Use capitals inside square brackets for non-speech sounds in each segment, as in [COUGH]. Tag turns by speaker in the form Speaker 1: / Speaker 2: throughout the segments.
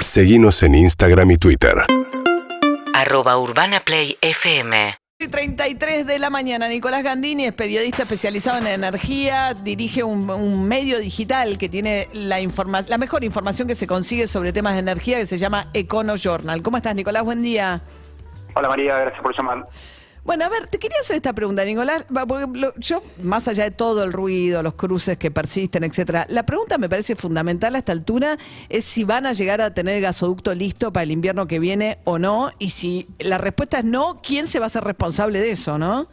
Speaker 1: Seguimos en Instagram y Twitter.
Speaker 2: arroba urbanaplayfm
Speaker 3: 33 de la mañana, Nicolás Gandini es periodista especializado en energía, dirige un, un medio digital que tiene la, informa- la mejor información que se consigue sobre temas de energía que se llama Econo Journal. ¿Cómo estás, Nicolás? Buen día.
Speaker 4: Hola María, gracias por llamar.
Speaker 3: Bueno, a ver, te quería hacer esta pregunta, Nicolás. Yo, más allá de todo el ruido, los cruces que persisten, etcétera, la pregunta me parece fundamental a esta altura es si van a llegar a tener el gasoducto listo para el invierno que viene o no, y si la respuesta es no, ¿quién se va a hacer responsable de eso, no?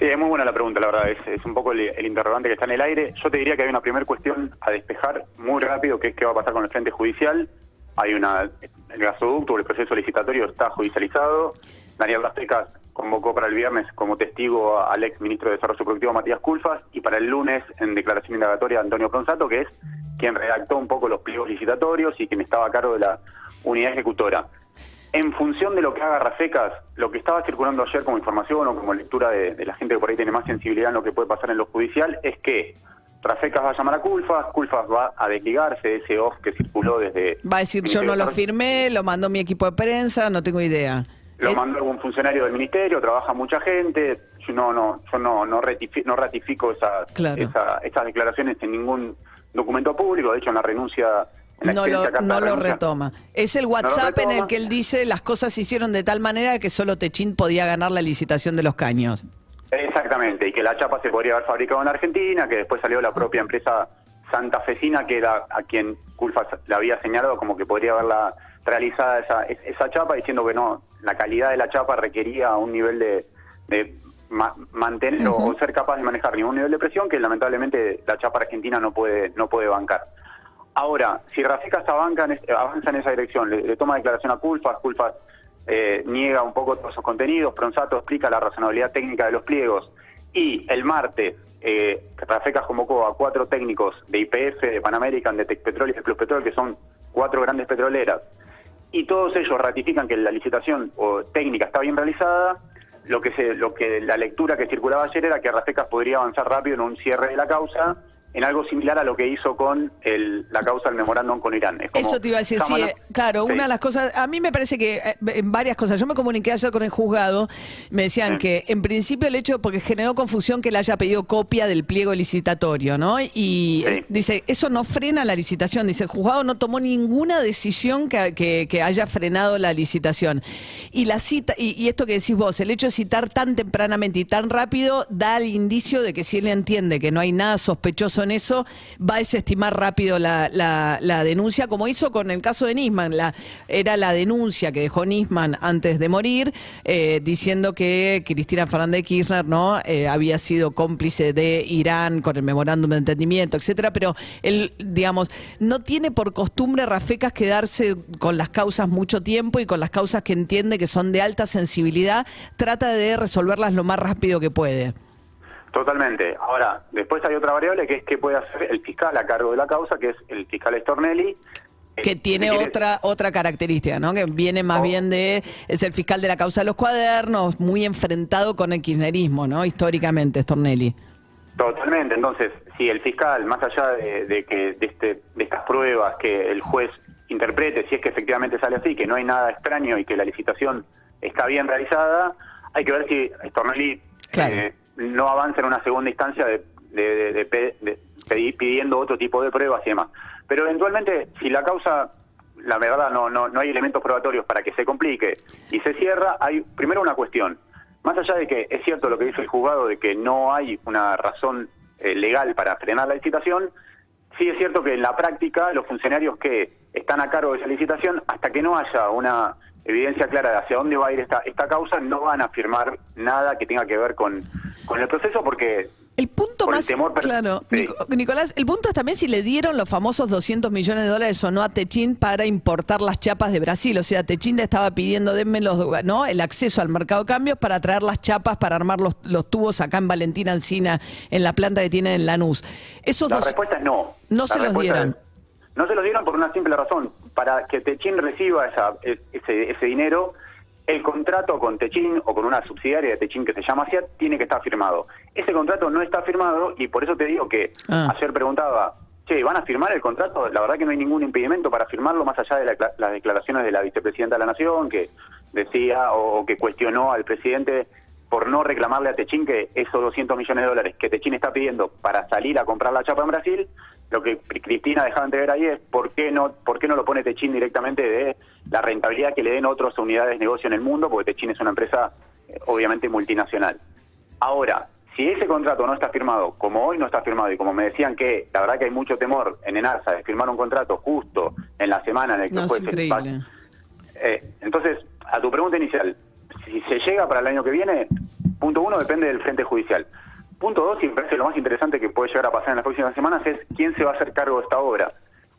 Speaker 4: Sí, es muy buena la pregunta, la verdad, es, es un poco el, el interrogante que está en el aire. Yo te diría que hay una primera cuestión a despejar muy rápido, que es qué va a pasar con el frente judicial. Hay una, el gasoducto, el proceso licitatorio está judicializado. Daniel Rastecas convocó para el viernes como testigo al ex ministro de Desarrollo Productivo Matías Culfas y para el lunes en declaración indagatoria Antonio Pronsato, que es quien redactó un poco los pliegos licitatorios y quien estaba a cargo de la unidad ejecutora. En función de lo que haga Rafecas, lo que estaba circulando ayer como información o como lectura de, de la gente que por ahí tiene más sensibilidad en lo que puede pasar en lo judicial, es que Rafecas va a llamar a Culfas, Culfas va a desligarse de ese off que circuló desde...
Speaker 3: Va a decir, yo no lo firmé, lo mandó mi equipo de prensa, no tengo idea.
Speaker 4: Lo
Speaker 3: Es-
Speaker 4: mandó algún funcionario del ministerio, trabaja mucha gente. Yo no, no, yo no, no, ratifi- no ratifico esas,
Speaker 3: Claro.
Speaker 4: esa- esas declaraciones en ningún documento público. De hecho, en la renuncia,
Speaker 3: no lo, no lo retoma. Es el WhatsApp en el que él dice las cosas se hicieron de tal manera que solo Techín podía ganar la licitación de los caños.
Speaker 4: Exactamente, y que la chapa se podría haber fabricado en Argentina, que después salió la propia empresa santafesina, que era a quien Culfas le había señalado como que podría haberla realizada esa, es- esa chapa, diciendo que no, la calidad de la chapa requería un nivel de, de ma- mantener o- o ser capaz de manejar ningún nivel de presión que lamentablemente la chapa argentina no puede, no puede bancar. Ahora, si Rafecas avanza en, es- avanza en esa dirección, le, le toma declaración a Culfas, Culfas eh, niega un poco todos esos contenidos, Pronsato explica la razonabilidad técnica de los pliegos y el martes eh, Rafecas convocó a cuatro técnicos de IPF, de Pan American, de Tecpetrol y de Plus Petrol, que son cuatro grandes petroleras, y todos ellos ratifican que la licitación o técnica está bien realizada, lo que se, lo que la lectura que circulaba ayer era que Rafecas podría avanzar rápido en un cierre de la causa, en algo similar a lo que hizo con el, la causa del memorándum con Irán. Es como,
Speaker 3: Eso te iba a decir, sí, eh, claro,
Speaker 4: Sí.
Speaker 3: una de las cosas, a mí me parece que eh, en varias cosas, yo me comuniqué ayer con el juzgado, me decían que en principio el hecho, porque generó confusión que él haya pedido copia del pliego licitatorio, ¿no? Y
Speaker 4: Sí.
Speaker 3: dice, eso no frena la licitación, dice, el juzgado no tomó ninguna decisión que, que- que haya frenado la licitación. Y la cita, y, y esto que decís vos, el hecho de citar tan tempranamente y tan rápido da el indicio de que si él entiende que no hay nada sospechoso en eso, va a desestimar rápido la, la- la denuncia, como hizo con el caso de Nisman. La, era la denuncia que dejó Nisman antes de morir, eh, diciendo que Cristina Fernández de Kirchner no Eh, había sido cómplice de Irán con el memorándum de entendimiento, etcétera, pero él, digamos, no tiene por costumbre Rafecas quedarse con las causas mucho tiempo y con las causas que entiende que son de alta sensibilidad, trata de resolverlas lo más rápido que puede.
Speaker 4: Totalmente. Ahora, después hay otra variable que es qué puede hacer el fiscal a cargo de la causa, que es el fiscal Stornelli.
Speaker 3: que
Speaker 4: Eh,
Speaker 3: tiene otra otra característica, ¿no? Que viene más
Speaker 4: Oh.
Speaker 3: bien de es el fiscal de la causa de los cuadernos, muy enfrentado con el kirchnerismo, ¿no? Históricamente, Stornelli.
Speaker 4: Totalmente. Entonces, si el fiscal, más allá de, de que de, este, de estas pruebas que el juez interprete, si es que efectivamente sale así, que no hay nada extraño y que la licitación está bien realizada, hay que ver si Stornelli
Speaker 3: Claro.
Speaker 4: eh, no avanza en una segunda instancia de, de- pidiendo otro tipo de pruebas y demás. Pero eventualmente, si la causa, la verdad, no, no, no hay elementos probatorios para que se complique y se cierra, hay primero una cuestión. Más allá de que es cierto lo que dice el juzgado de que no hay una razón eh, legal para frenar la licitación, sí es cierto que en la práctica los funcionarios que están a cargo de esa licitación, hasta que no haya una evidencia clara de hacia dónde va a ir esta, esta causa, no van a firmar nada que tenga que ver con, con el proceso porque
Speaker 3: El punto
Speaker 4: Por el
Speaker 3: más
Speaker 4: temor per-
Speaker 3: claro,
Speaker 4: Sí.
Speaker 3: Nicolás, el punto es también si le dieron los famosos 200 millones de dólares o no a Techín para importar las chapas de Brasil, o sea, Techín le estaba pidiendo denme los, ¿no? el acceso al mercado de cambios para traer las chapas para armar los, los tubos acá en Valentina Encina en la planta que tienen en Lanús. Esos
Speaker 4: la
Speaker 3: dos
Speaker 4: respuesta es no.
Speaker 3: no
Speaker 4: La
Speaker 3: se los dieron.
Speaker 4: es- no se los dieron por una simple razón. Para que Techín reciba esa, e- ese, ese dinero, el contrato con Techín o con una subsidiaria de Techín que se llama SIAT tiene que estar firmado. Ese contrato no está firmado y por eso te digo que
Speaker 3: Ah.
Speaker 4: ayer preguntaba che, ¿van a firmar el contrato? La verdad que no hay ningún impedimento para firmarlo, más allá de la- las declaraciones de la vicepresidenta de la Nación, que decía o que cuestionó al presidente por no reclamarle a Techín que esos 200 millones de dólares que Techín está pidiendo para salir a comprar la chapa en Brasil, lo que Cristina dejaba entrever ahí es por qué no por qué no lo pone Techín directamente de la rentabilidad que le den otras unidades de negocio en el mundo, porque Techín es una empresa eh, obviamente multinacional. Ahora, si ese contrato no está firmado, como hoy no está firmado, y como me decían que la verdad que hay mucho temor en Enarsa de firmar un contrato justo en la semana en el que
Speaker 3: No, es
Speaker 4: fue ese
Speaker 3: increíble.
Speaker 4: eh, entonces, a tu pregunta inicial, si se llega para el año que viene, punto uno depende del frente judicial. Punto dos, y me parece lo más interesante que puede llegar a pasar en las próximas semanas, es quién se va a hacer cargo de esta obra.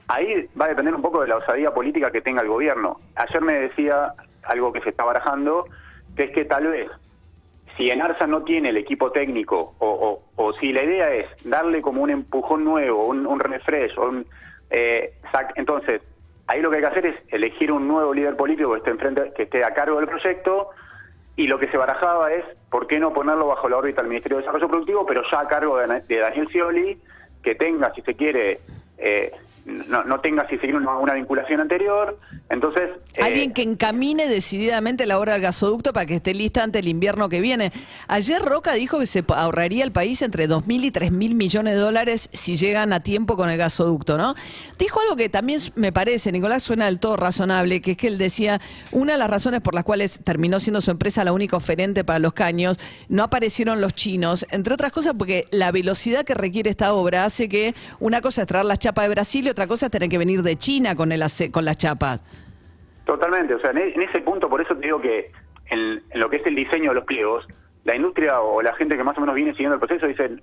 Speaker 4: Ahí va a depender un poco de la osadía política que tenga el gobierno. Ayer me decía algo que se está barajando, que es que tal vez si Enarsa no tiene el equipo técnico o, si la idea es darle como un empujón nuevo, un, un refresh, o un, eh, sac- entonces ahí lo que hay que hacer es elegir un nuevo líder político que esté, enfrente, que esté a cargo del proyecto y lo que se barajaba es por qué no ponerlo bajo la órbita del Ministerio de Desarrollo Productivo, pero ya a cargo de, de Daniel Scioli, que tenga, si se quiere, eh, no, tenga, si se quiere, una, una vinculación anterior. Entonces... eh,
Speaker 3: Alguien que encamine decididamente la obra del gasoducto para que esté lista ante el invierno que viene. Ayer Roca dijo que se ahorraría el país entre 2.000 y 3.000 millones de dólares si llegan a tiempo con el gasoducto, ¿no? Dijo algo que también me parece, Nicolás, suena del todo razonable, que es que él decía, una de las razones por las cuales terminó siendo su empresa la única oferente para los caños, no aparecieron los chinos, entre otras cosas porque la velocidad que requiere esta obra hace que una cosa es traer las chapas de Brasil y otra cosa es tener que venir de China con, el con las chapas.
Speaker 4: Totalmente, o sea, en, e- en ese punto, por eso te digo que en, en lo que es el diseño de los pliegos, la industria o la gente que más o menos viene siguiendo el proceso dicen,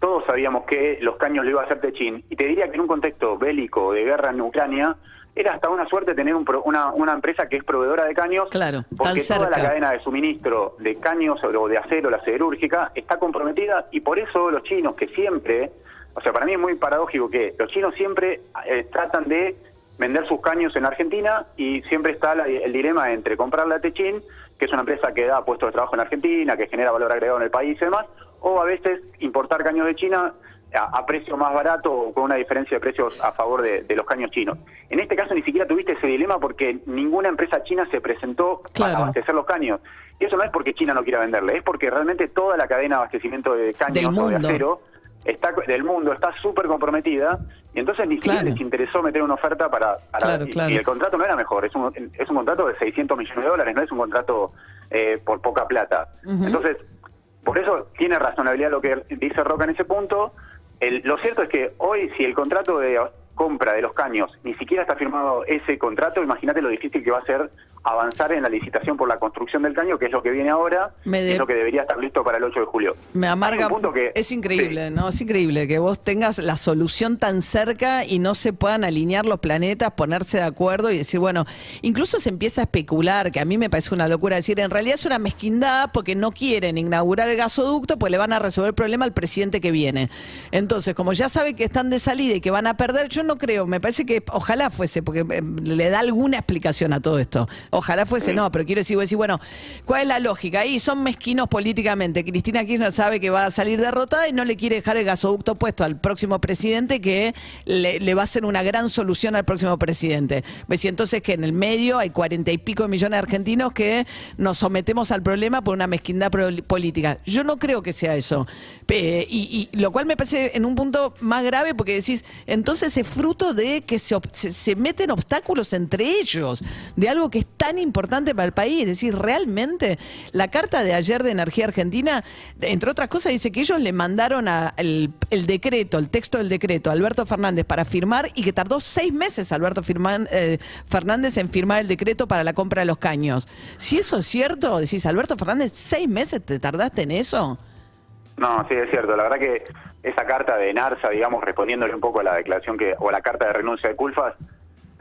Speaker 4: todos sabíamos que los caños lo iba a hacer Techín, y te diría que en un contexto bélico de guerra en Ucrania, era hasta una suerte tener un pro- una, una empresa que es proveedora de caños,
Speaker 3: Claro,
Speaker 4: porque toda la cadena de suministro de caños o de acero, la siderúrgica, está comprometida, y por eso los chinos que siempre, o sea, para mí es muy paradójico que los chinos siempre eh, tratan de vender sus caños en Argentina y siempre está la- el dilema entre comprarle a Techín, que es una empresa que da puestos de trabajo en Argentina, que genera valor agregado en el país y demás, o a veces importar caños de China a, a precio más barato o con una diferencia de precios a favor de, de los caños chinos. En este caso ni siquiera tuviste ese dilema porque ninguna empresa china se presentó
Speaker 3: Claro.
Speaker 4: para abastecer los caños. Y eso no es porque China no quiera venderle, es porque realmente toda la cadena de abastecimiento de caños o de acero está del mundo está súper comprometida y entonces ni siquiera
Speaker 3: Claro.
Speaker 4: les interesó meter una oferta para, para-
Speaker 3: Claro,
Speaker 4: y,
Speaker 3: claro.
Speaker 4: y el contrato no era mejor es un, es un contrato de 600 millones de dólares no es un contrato eh, por poca plata entonces por eso tiene razonabilidad lo que dice Roca en ese punto El- lo cierto es que hoy si el contrato de compra de los caños ni siquiera está firmado ese contrato imagínate lo difícil que va a ser avanzar en la licitación por la construcción del caño que es lo que viene ahora
Speaker 3: Me de-
Speaker 4: es lo que debería estar listo para el 8 de julio
Speaker 3: Me amarga.
Speaker 4: un punto que-
Speaker 3: es increíble,
Speaker 4: sí.
Speaker 3: ¿no? Es increíble que vos tengas la solución tan cerca y no se puedan alinear los planetas, ponerse de acuerdo y decir, bueno, incluso se empieza a especular, que a mí me parece una locura decir, en realidad es una mezquindad porque no quieren inaugurar el gasoducto, pues le van a resolver el problema al presidente que viene. Entonces, como ya saben que están de salida y que van a perder, yo no creo, me parece que ojalá fuese, porque eh, le da alguna explicación a todo esto. Ojalá fuese, no, pero quiero decir, vos decís, bueno, ¿cuál es la lógica? Ahí son mezquinos políticamente. Cristina Kirchner sabe que va a salir derrotada y no le quiere dejar el gasoducto puesto al próximo presidente que le, le va a hacer una gran solución al próximo presidente. ¿Ves? Y entonces que en el medio hay cuarenta y pico de millones de argentinos que nos sometemos al problema por una mezquindad política. Yo no creo que sea eso. Y, y lo cual me parece en un punto más grave porque decís, entonces es fruto de que se, se, se meten obstáculos entre ellos, de algo que es tan importante para el país. Es decir, realmente la carta de ayer de Energía Argentina, entre otras cosas, dice que ellos le mandaron a el, decreto, el texto del decreto a Alberto Fernández para firmar y que tardó seis meses Alberto Firman- eh, Fernández en firmar el decreto para la compra de los caños. Si eso es cierto, decís, Alberto Fernández, seis meses te tardaste en eso.
Speaker 4: No, sí, es cierto. La verdad que esa carta de Narsa, digamos, respondiéndole un poco a la declaración que o la carta de renuncia de Culfas,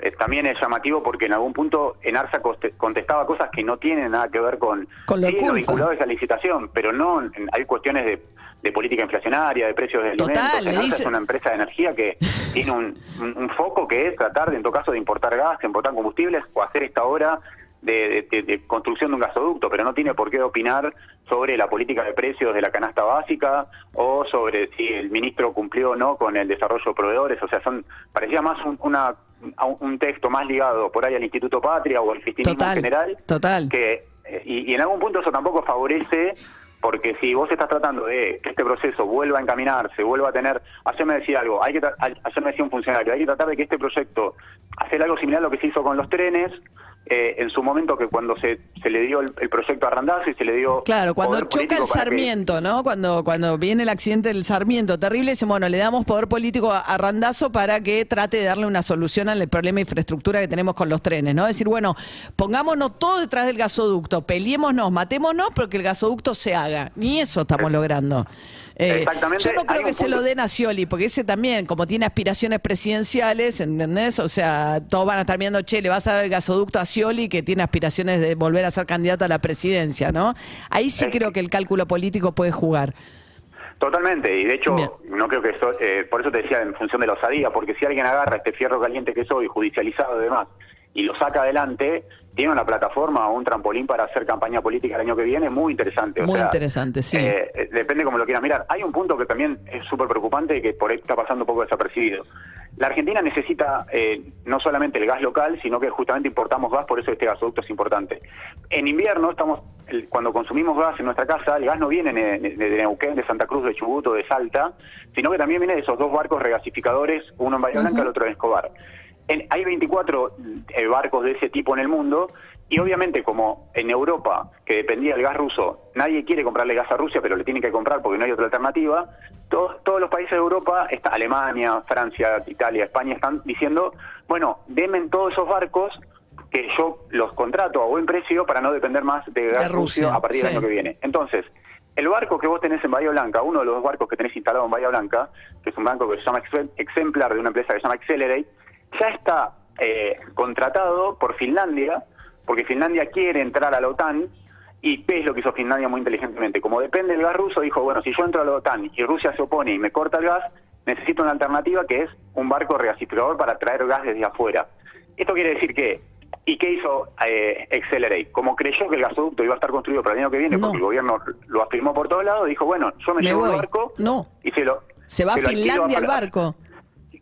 Speaker 4: eh, también es llamativo porque en algún punto Enarsa contestaba cosas que no tienen nada que ver con,
Speaker 3: Con lo
Speaker 4: sí, vinculado a esa licitación, pero no en- hay cuestiones de, de política inflacionaria, de precios de
Speaker 3: Total,
Speaker 4: alimentos. Enarsa
Speaker 3: dice-
Speaker 4: es una empresa de energía que [LAUGHS] tiene un, un- un foco que es tratar de, en todo caso, de importar gas, importar combustibles o hacer esta obra de, de- de construcción de un gasoducto, pero no tiene por qué opinar sobre la política de precios de la canasta básica o sobre si el ministro cumplió o no con el desarrollo de proveedores. O sea, son parecía más un, una, un- texto más ligado por ahí al Instituto Patria o al cristianismo
Speaker 3: Total,
Speaker 4: en general.
Speaker 3: total.
Speaker 4: Que, eh, y, y en algún punto eso tampoco favorece porque si vos estás tratando de que este proceso vuelva a encaminarse, vuelva a tener, ayer me decía algo, hay que ayer me decía un funcionario, hay que tratar de que este proyecto, hacer algo similar a lo que se hizo con los trenes, eh, en su momento que cuando se, se le dio el, el proyecto a Randazzo y se le dio...
Speaker 3: Claro, cuando choca el
Speaker 4: que-
Speaker 3: Sarmiento, ¿no? Cuando, cuando viene el accidente del Sarmiento, terrible, dicen, bueno, le damos poder político a, a Randazo para que trate de darle una solución al problema de infraestructura que tenemos con los trenes, ¿no? decir, bueno, pongámonos todo detrás del gasoducto, peleémonos, matémonos, pero que el gasoducto se haga. Ni eso estamos logrando. Eh,
Speaker 4: Exactamente,
Speaker 3: Yo no creo que se lo den a Scioli, porque ese también, como tiene aspiraciones presidenciales, ¿entendés? O sea, todos van a estar viendo, che, le vas a dar el gasoducto a Scioli, que tiene aspiraciones de volver a ser candidato a la presidencia, ¿no? Ahí sí creo
Speaker 4: que-
Speaker 3: que el cálculo político puede jugar.
Speaker 4: Totalmente, y de hecho,
Speaker 3: Bien.
Speaker 4: no creo que eso, eh, por eso te decía en función de la osadía, porque si alguien agarra este fierro caliente que soy, judicializado y demás, y lo saca adelante, tiene una plataforma o un trampolín para hacer campaña política el año que viene muy interesante. o
Speaker 3: Muy
Speaker 4: sea,
Speaker 3: interesante, sí.
Speaker 4: eh, depende como lo quieras mirar. Hay un punto que también es súper preocupante y que por ahí está pasando un poco desapercibido. La Argentina necesita eh, no solamente el gas local, sino que justamente importamos gas, por eso este gasoducto es importante. En invierno, estamos el- cuando consumimos gas en nuestra casa, el gas no viene de Neuquén, de Santa Cruz, de Chubut o de Salta, sino que también viene de esos dos barcos regasificadores, uno en Bahía Blanca y el otro en Escobar. En- hay 24 eh, barcos de ese tipo en el mundo y obviamente como en Europa, que dependía del gas ruso, nadie quiere comprarle gas a Rusia, pero le tienen que comprar porque no hay otra alternativa, todos, todos los países de Europa, está Alemania, Francia, Italia, España, están diciendo, bueno, denme todos esos barcos que yo los contrato a buen precio para no depender más de gas
Speaker 3: De Rusia,
Speaker 4: ruso a partir del
Speaker 3: sí.
Speaker 4: año que viene. Entonces, el barco que vos tenés en Bahía Blanca, uno de los barcos que tenés instalado en Bahía Blanca, que es un banco que se llama Ex- Exemplar de una empresa que se llama Accelerate, ya está eh, contratado por Finlandia, porque Finlandia quiere entrar a la OTAN, y ¿qué es lo que hizo Finlandia muy inteligentemente? Como depende del gas ruso, dijo, bueno, si yo entro a la OTAN y Rusia se opone y me corta el gas, necesito una alternativa que es un barco regasificador para traer gas desde afuera. Esto quiere decir que, ¿y qué hizo eh, Accelerate? Como creyó que el gasoducto iba a estar construido para el año que viene,
Speaker 3: No.
Speaker 4: porque el gobierno lo afirmó por todos lados, dijo, bueno, yo me,
Speaker 3: Me
Speaker 4: llevo
Speaker 3: voy.
Speaker 4: el barco
Speaker 3: No.
Speaker 4: y se lo...
Speaker 3: Se va a
Speaker 4: se
Speaker 3: Finlandia
Speaker 4: para-
Speaker 3: barco.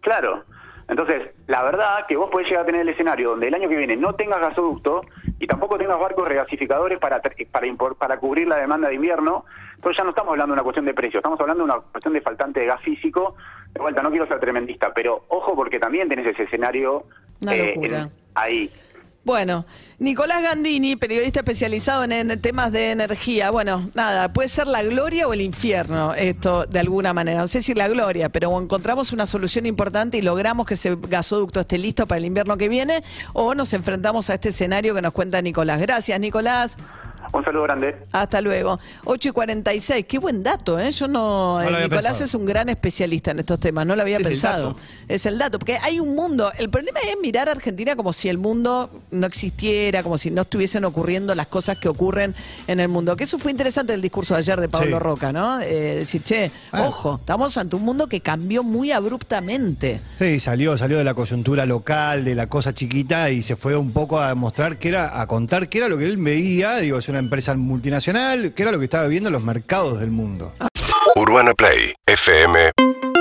Speaker 4: Claro. Entonces, la verdad que vos podés llegar a tener el escenario donde el año que viene no tengas gasoducto y tampoco tengas barcos regasificadores para para para cubrir la demanda de invierno. Entonces ya no estamos hablando de una cuestión de precio, estamos hablando de una cuestión de faltante de gas físico. De vuelta, no quiero ser tremendista, pero ojo porque también tenés ese escenario eh, en- ahí.
Speaker 3: Bueno, Nicolás Gandini, periodista especializado en, temas de energía. Bueno, nada, puede ser la gloria o el infierno esto de alguna manera. No sé si la gloria, pero encontramos una solución importante y logramos que ese gasoducto esté listo para el invierno que viene o nos enfrentamos a este escenario que nos cuenta Nicolás. Gracias, Nicolás.
Speaker 4: Un saludo grande.
Speaker 3: Hasta luego. 8 y 46. Qué buen dato, ¿eh? Yo no.
Speaker 5: No lo
Speaker 3: eh, Nicolás
Speaker 5: pensado.
Speaker 3: es un gran especialista en estos temas. No lo había
Speaker 5: Sí, es el
Speaker 3: pensado. Es el dato. Porque hay un mundo. El problema es mirar a Argentina como si el mundo no existiera, como si no estuviesen ocurriendo las cosas que ocurren en el mundo. Que eso fue interesante el discurso de ayer de Pablo
Speaker 5: Sí.
Speaker 3: Roca, ¿no? Eh, decir, che,
Speaker 5: Ah.
Speaker 3: ojo, estamos ante un mundo que cambió muy abruptamente.
Speaker 5: Sí, salió, salió de la coyuntura local, de la cosa chiquita y se fue un poco a mostrar que era, a contar qué era lo que él veía, digo, es una empresa multinacional, qué era lo que estaba viendo en los mercados del mundo.
Speaker 1: Urbana Play fm.com